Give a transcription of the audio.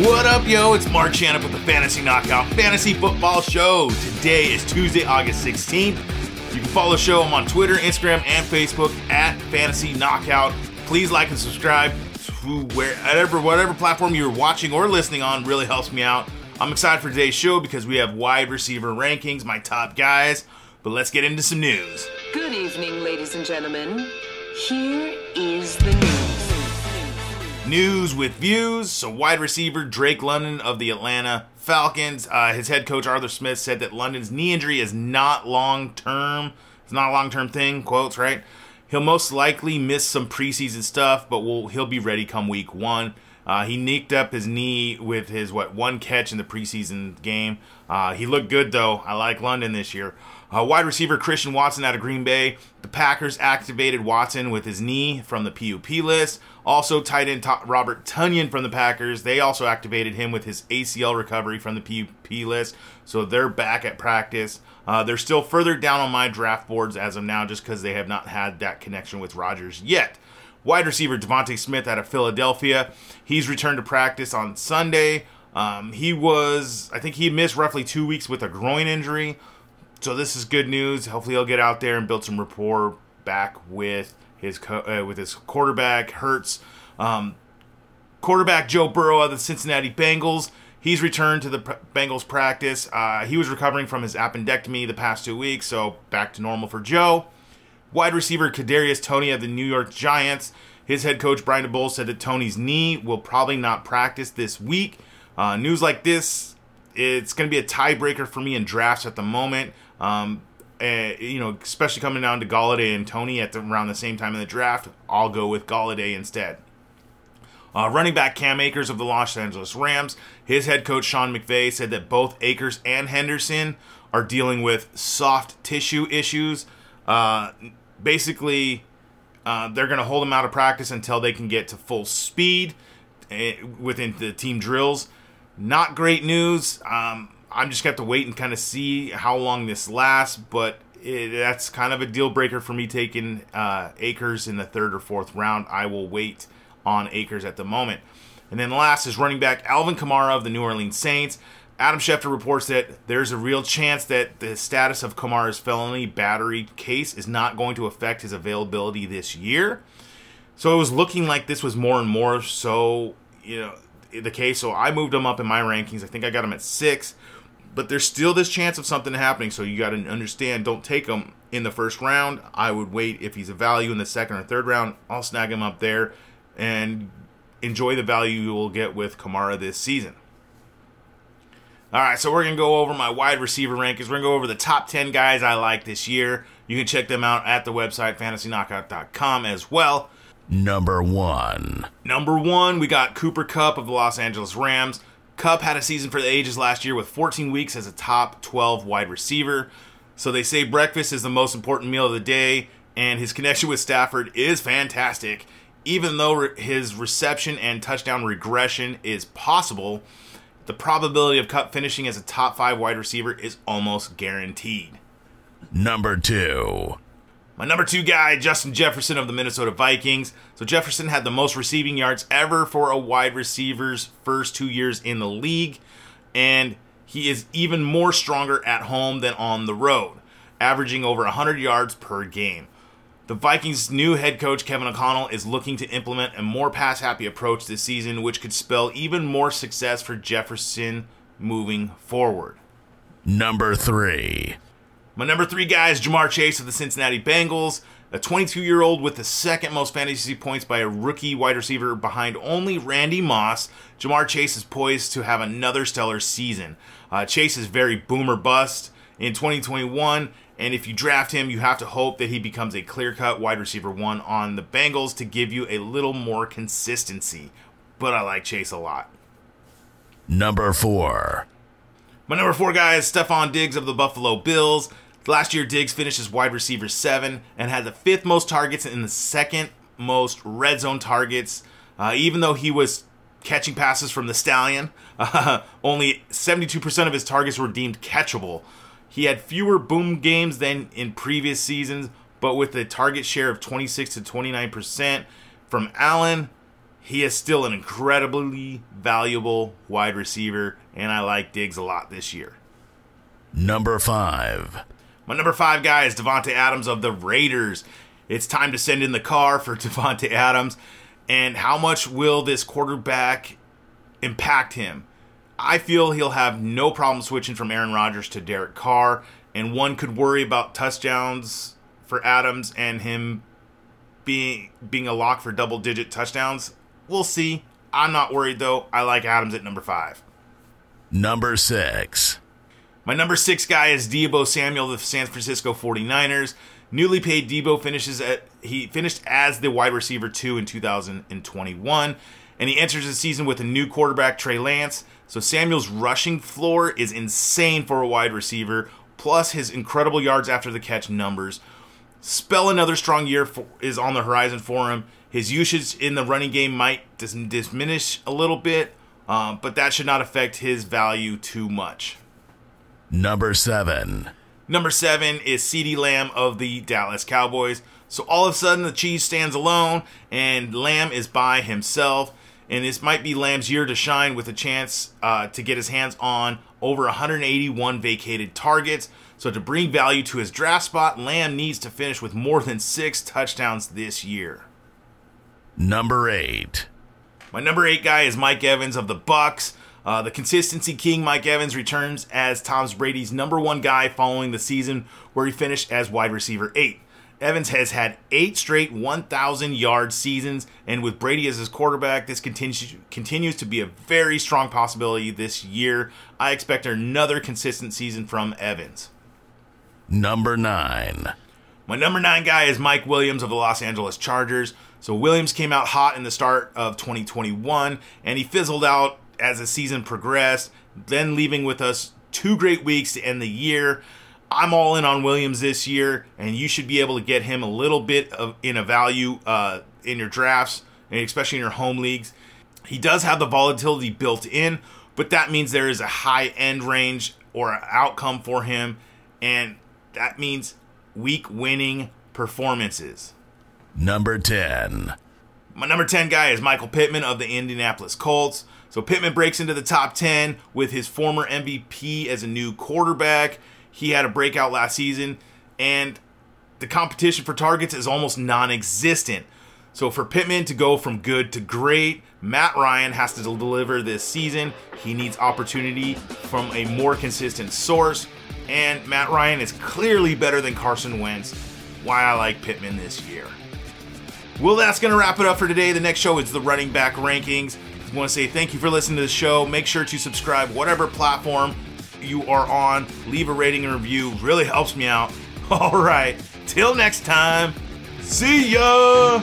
What up, yo? It's Mark Shannon with the Fantasy Knockout Fantasy Football Show. Today is Tuesday, August 16th. You can follow the show. I'm on Twitter, Instagram, and Facebook at Fantasy Knockout. Please like and subscribe to wherever, whatever platform you're watching or listening on. Really helps me out. I'm excited for today's show because we have wide receiver rankings, my top guys. But let's get into some news. Good evening, ladies and gentlemen. Here. News with views. So, wide receiver Drake London of the Atlanta Falcons, uh, his head coach Arthur Smith said that London's knee injury is not long term. It's not a long term thing. Quotes right. He'll most likely miss some preseason stuff, but will he'll be ready come week one. Uh, he nicked up his knee with his what one catch in the preseason game. Uh, he looked good though. I like London this year. Uh, wide receiver Christian Watson out of Green Bay. The Packers activated Watson with his knee from the PUP list. Also, tight end Robert Tonyan from the Packers. They also activated him with his ACL recovery from the PUP list. So they're back at practice. Uh, they're still further down on my draft boards as of now just because they have not had that connection with Rodgers yet. Wide receiver DeVonta Smith out of Philadelphia. He's returned to practice on Sunday. Um, he was, I think he missed roughly two weeks with a groin injury. So this is good news. Hopefully he'll get out there and build some rapport back with his uh, with his quarterback Hurts. Um, quarterback Joe Burrow of the Cincinnati Bengals. He's returned to the Bengals practice. Uh, he was recovering from his appendectomy the past two weeks, so back to normal for Joe. Wide receiver Kadarius Toney of the New York Giants. His head coach Brian Daboll said that Toney's knee will probably not practice this week. Uh, news like this, it's going to be a tiebreaker for me in drafts at the moment. Um, you know, especially coming down to Golladay and Toney at the, around the same time in the draft, I'll go with Golladay instead. Uh, running back Cam Akers of the Los Angeles Rams, his head coach Sean McVay said that both Akers and Henderson are dealing with soft tissue issues. Uh, basically, uh, they're going to hold them out of practice until they can get to full speed uh, within the team drills. Not great news. Um, I'm just to have to wait and kind of see how long this lasts, but it, that's kind of a deal breaker for me taking uh, Akers in the third or fourth round. I will wait on Akers at the moment. And then last is running back Alvin Kamara of the New Orleans Saints. Adam Schefter reports that there's a real chance that the status of Kamara's felony battery case is not going to affect his availability this year. So it was looking like this was more and more so, you know, the case. So I moved him up in my rankings. I think I got him at six but there's still this chance of something happening. So you got to understand. Don't take him in the first round. I would wait if he's a value in the second or third round. I'll snag him up there and enjoy the value you will get with Kamara this season. All right, so we're gonna go over my wide receiver rankings. We're gonna go over the top ten guys I like this year. You can check them out at the website fantasyknockout.com as well. Number one. Number one, we got Cooper Kupp of the Los Angeles Rams. Kupp had a season for the ages last year with 14 weeks as a top 12 wide receiver. So they say breakfast is the most important meal of the day, and his connection with Stafford is fantastic. Even though his reception and touchdown regression is possible, the probability of Kupp finishing as a top five wide receiver is almost guaranteed. Number two. My number two guy, Justin Jefferson of the Minnesota Vikings. So Jefferson had the most receiving yards ever for a wide receiver's first two years in the league, and he is even more stronger at home than on the road, averaging over 100 yards per game. The Vikings' new head coach, Kevin O'Connell, is looking to implement a more pass happy approach this season, which could spell even more success for Jefferson moving forward. Number three. My number three guy is Ja'Marr Chase of the Cincinnati Bengals, a 22 year old with the second most fantasy points by a rookie wide receiver behind only Randy Moss. Ja'Marr Chase is poised to have another stellar season. Uh, Chase is very boomer bust in 2021, and if you draft him, you have to hope that he becomes a clear cut wide receiver one on the Bengals to give you a little more consistency. But I like Chase a lot. Number four. My number four guy is Stefon Diggs of the Buffalo Bills. Last year, Diggs finished as wide receiver seven and had the fifth most targets and the second most red zone targets. Uh, even though he was catching passes from the Stallion, uh, only 72% of his targets were deemed catchable. He had fewer boom games than in previous seasons, but with a target share of 26 to 29% from Allen, he is still an incredibly valuable wide receiver, and I like Diggs a lot this year. Number 5. My number five guy is Davante Adams of the Raiders. It's time to send in the car for Davante Adams. And how much will this quarterback impact him? I feel he'll have no problem switching from Aaron Rodgers to Derek Carr, and one could worry about touchdowns for Adams and him being being a lock for double digit touchdowns. We'll see. I'm not worried though. I like Adams at number five. Number 6. My number six guy is Deebo Samuel the San Francisco 49ers. Newly paid Deebo finishes at he finished as the wide receiver two in 2021, and he enters the season with a new quarterback Trey Lance. So Samuel's rushing floor is insane for a wide receiver, plus his incredible yards after the catch numbers. Spell another strong year for, is on the horizon for him. His usage in the running game might dis- diminish a little bit, um, but that should not affect his value too much. Number 7. Number seven is CeeDee Lamb of the Dallas Cowboys. So all of a sudden, the cheese stands alone, and Lamb is by himself. And this might be Lamb's year to shine with a chance uh, to get his hands on over 181 vacated targets. So to bring value to his draft spot, Lamb needs to finish with more than six touchdowns this year. Number 8. My number eight guy is Mike Evans of the Bucs. Uh, the consistency king Mike Evans returns as Tom Brady's number one guy following the season where he finished as wide receiver eight. Evans has had eight straight 1,000 yard seasons, and with Brady as his quarterback, this continues continues to be a very strong possibility this year. I expect another consistent season from Evans. Number 9. My number nine guy is Mike Williams of the Los Angeles Chargers. So Williams came out hot in the start of 2021, and he fizzled out as the season progressed, then leaving with us two great weeks to end the year. I'm all in on Williams this year, and you should be able to get him a little bit of in a value uh, in your drafts, and especially in your home leagues. He does have the volatility built in, but that means there is a high end range or outcome for him, and that means week winning performances. Number 10. My number 10 guy is Michael Pittman of the Indianapolis Colts. So Pittman breaks into the top 10 with his former MVP as a new quarterback. He had a breakout last season, and the competition for targets is almost non existent. So for Pittman to go from good to great, Matt Ryan has to deliver this season. He needs opportunity from a more consistent source, and Matt Ryan is clearly better than Carson Wentz. Why I like Pittman this year. Well, that's going to wrap it up for today. The next show is the running back rankings. I want to say thank you for listening to the show. Make sure to subscribe, whatever platform you are on. Leave a rating and review. Really helps me out. All right. Till next time. See ya.